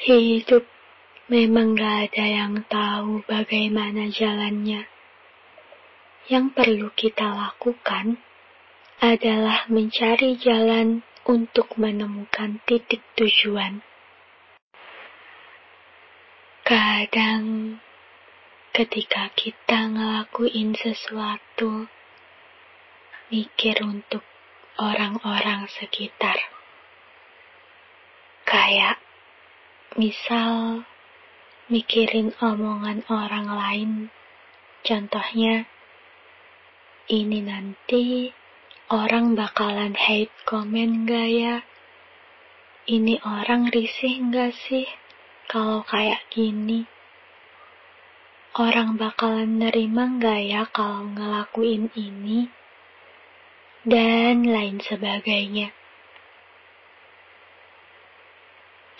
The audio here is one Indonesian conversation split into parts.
Hidup memang gak ada yang tahu bagaimana jalannya. Yang perlu kita lakukan adalah mencari jalan untuk menemukan titik tujuan. Kadang ketika kita ngelakuin sesuatu, mikir untuk orang-orang sekitar. Kayak misal mikirin omongan orang lain. Contohnya, ini nanti orang bakalan hate komen gak ya? Ini orang risih gak sih kalau kayak gini? Orang bakalan nerima gak ya kalau ngelakuin ini? Dan lain sebagainya.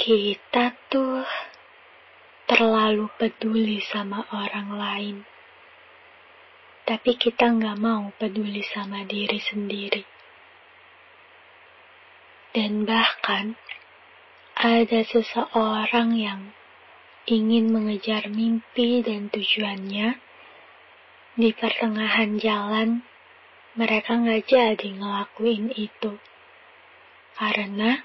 Kita tuh terlalu peduli sama orang lain tapi kita nggak mau peduli sama diri sendiri. Dan bahkan ada seseorang yang ingin mengejar mimpi dan tujuannya, di pertengahan jalan mereka nggak jadi ngelakuin itu. Karena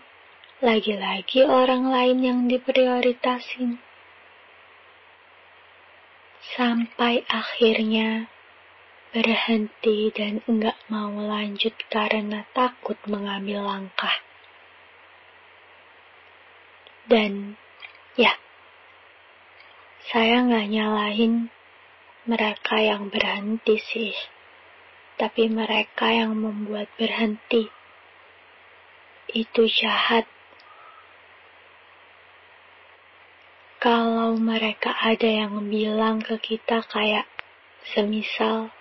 lagi-lagi orang lain yang diprioritasin. Sampai akhirnya berhenti dan enggak mau lanjut karena takut mengambil langkah. Dan ya, saya nggak nyalahin mereka yang berhenti sih, tapi mereka yang membuat berhenti. Itu jahat. Kalau mereka ada yang bilang ke kita kayak semisal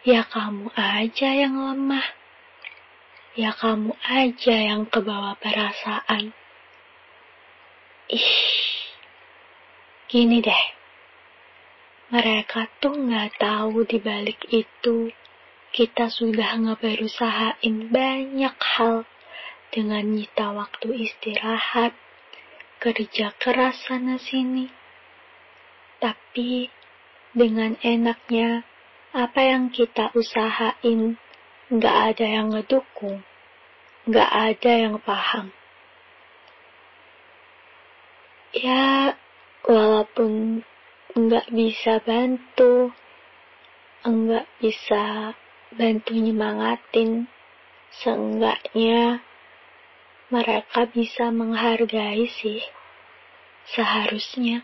Ya kamu aja yang lemah. Ya kamu aja yang kebawa perasaan. Ih, gini deh. Mereka tuh nggak tahu di balik itu kita sudah ngeberusahain banyak hal dengan nyita waktu istirahat, kerja keras sana sini. Tapi dengan enaknya apa yang kita usahain nggak ada yang ngedukung, nggak ada yang paham. Ya, walaupun nggak bisa bantu, nggak bisa bantu nyemangatin, seenggaknya mereka bisa menghargai sih, seharusnya.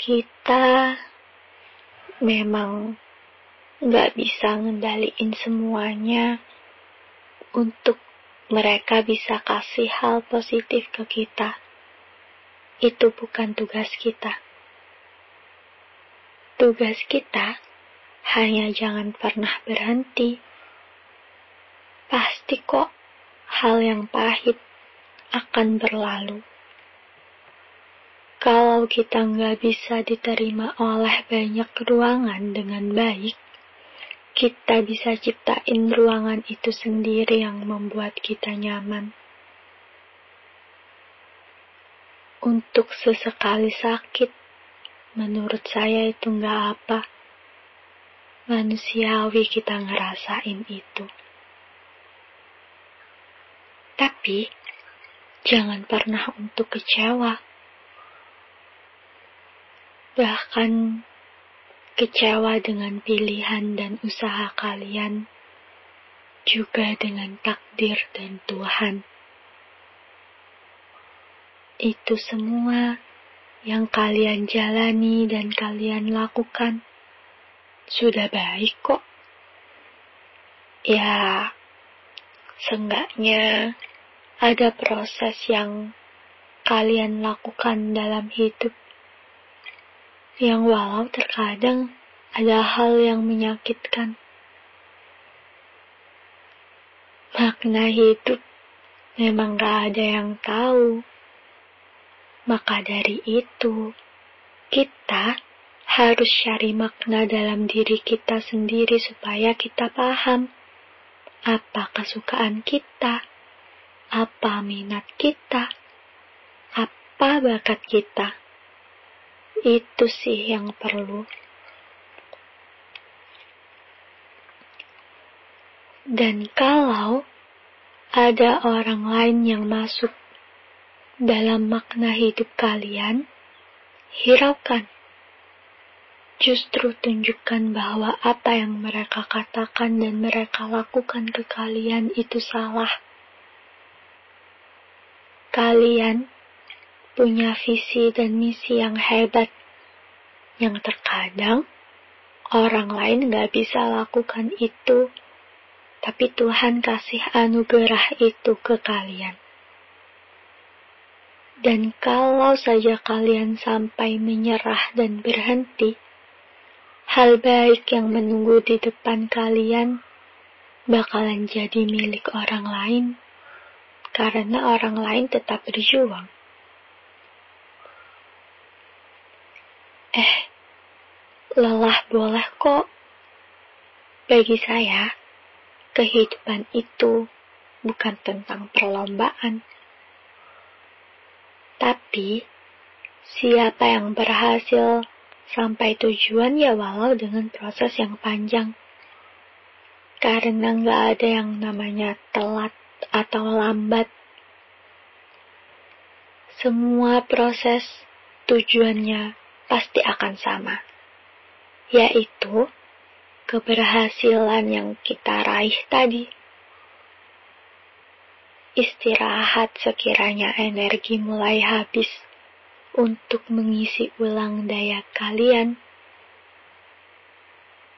Kita memang nggak bisa ngendaliin semuanya untuk mereka bisa kasih hal positif ke kita. Itu bukan tugas kita. Tugas kita hanya jangan pernah berhenti. Pasti kok hal yang pahit akan berlalu. Kalau kita nggak bisa diterima oleh banyak ruangan dengan baik, kita bisa ciptain ruangan itu sendiri yang membuat kita nyaman. Untuk sesekali sakit, menurut saya itu nggak apa. Manusiawi kita ngerasain itu. Tapi, jangan pernah untuk kecewa bahkan kecewa dengan pilihan dan usaha kalian, juga dengan takdir dan Tuhan. Itu semua yang kalian jalani dan kalian lakukan sudah baik kok. Ya, seenggaknya ada proses yang kalian lakukan dalam hidup yang walau terkadang ada hal yang menyakitkan. Makna hidup memang gak ada yang tahu. Maka dari itu, kita harus cari makna dalam diri kita sendiri supaya kita paham apa kesukaan kita, apa minat kita, apa bakat kita. Itu sih yang perlu. Dan kalau ada orang lain yang masuk dalam makna hidup kalian, hiraukan. Justru tunjukkan bahwa apa yang mereka katakan dan mereka lakukan ke kalian itu salah. Kalian punya visi dan misi yang hebat, yang terkadang orang lain gak bisa lakukan itu, tapi Tuhan kasih anugerah itu ke kalian. Dan kalau saja kalian sampai menyerah dan berhenti, hal baik yang menunggu di depan kalian bakalan jadi milik orang lain, karena orang lain tetap berjuang. Eh, lelah boleh kok. Bagi saya, kehidupan itu bukan tentang perlombaan tapi, siapa yang berhasil sampai tujuan ya walau dengan proses yang panjang. Karena nggak ada yang namanya telat atau lambat. Semua proses tujuannya pasti akan sama, yaitu keberhasilan yang kita raih tadi istirahat sekiranya energi mulai habis untuk mengisi ulang daya kalian.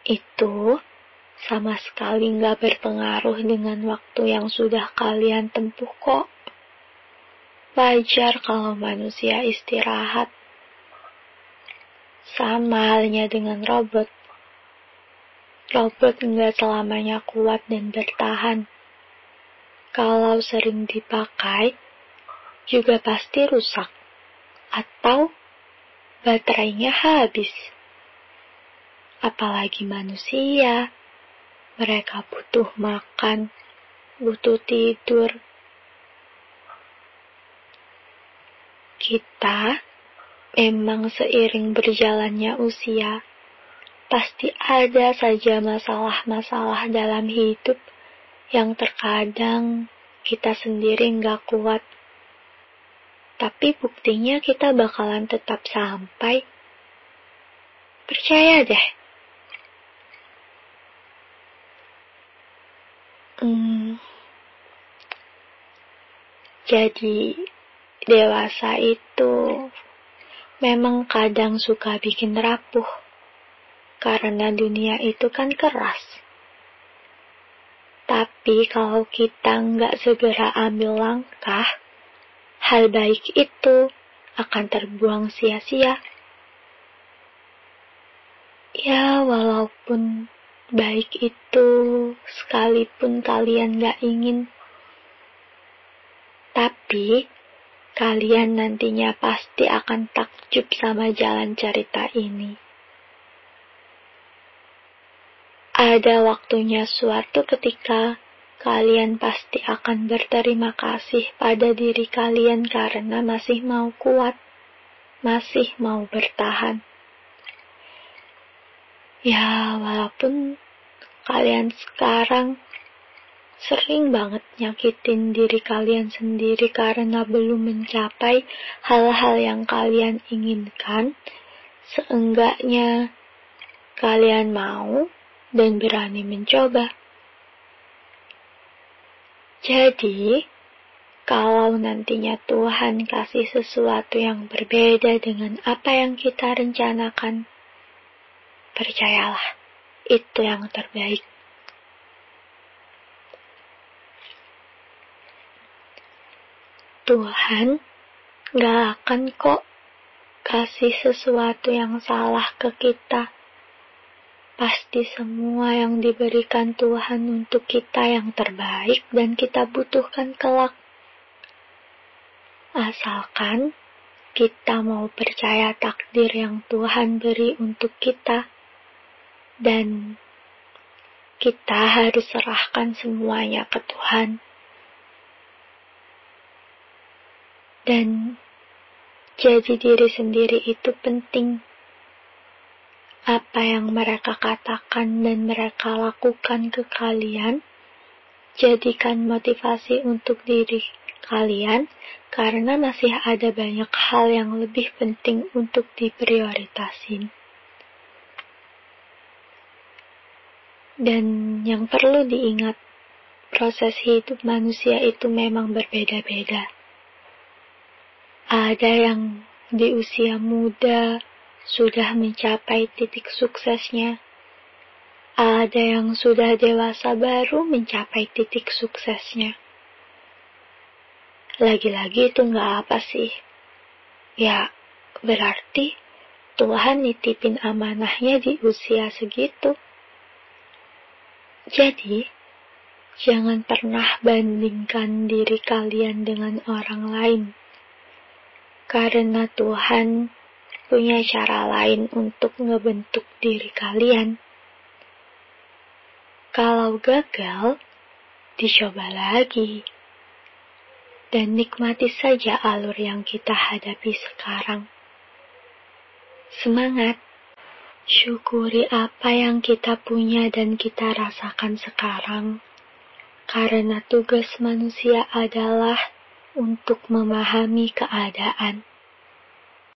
Itu sama sekali nggak berpengaruh dengan waktu yang sudah kalian tempuh kok. Wajar kalau manusia istirahat. Sama halnya dengan robot. Robot nggak selamanya kuat dan bertahan kalau sering dipakai, juga pasti rusak atau baterainya habis. Apalagi manusia, mereka butuh makan, butuh tidur. Kita memang seiring berjalannya usia, pasti ada saja masalah-masalah dalam hidup yang terkadang kita sendiri nggak kuat. Tapi buktinya kita bakalan tetap sampai. Percaya deh. Hmm, jadi dewasa itu memang kadang suka bikin rapuh. Karena dunia itu kan keras. Tapi kalau kita nggak segera ambil langkah, hal baik itu akan terbuang sia-sia. Ya, walaupun baik itu sekalipun kalian nggak ingin, tapi kalian nantinya pasti akan takjub sama jalan cerita ini. Ada waktunya suatu ketika kalian pasti akan berterima kasih pada diri kalian karena masih mau kuat, masih mau bertahan. Ya, walaupun kalian sekarang sering banget nyakitin diri kalian sendiri karena belum mencapai hal-hal yang kalian inginkan, seenggaknya kalian mau dan berani mencoba. Jadi, kalau nantinya Tuhan kasih sesuatu yang berbeda dengan apa yang kita rencanakan, percayalah, itu yang terbaik. Tuhan gak akan kok kasih sesuatu yang salah ke kita Pasti semua yang diberikan Tuhan untuk kita yang terbaik dan kita butuhkan kelak. Asalkan kita mau percaya takdir yang Tuhan beri untuk kita dan kita harus serahkan semuanya ke Tuhan. Dan jadi diri sendiri itu penting. Apa yang mereka katakan dan mereka lakukan ke kalian, jadikan motivasi untuk diri kalian karena masih ada banyak hal yang lebih penting untuk diprioritasin. Dan yang perlu diingat, proses hidup manusia itu memang berbeda-beda. Ada yang di usia muda sudah mencapai titik suksesnya. Ada yang sudah dewasa baru mencapai titik suksesnya. Lagi-lagi itu nggak apa sih. Ya, berarti Tuhan nitipin amanahnya di usia segitu. Jadi, jangan pernah bandingkan diri kalian dengan orang lain karena Tuhan punya cara lain untuk ngebentuk diri kalian. Kalau gagal, dicoba lagi. Dan nikmati saja alur yang kita hadapi sekarang. Semangat! Syukuri apa yang kita punya dan kita rasakan sekarang, karena tugas manusia adalah untuk memahami keadaan.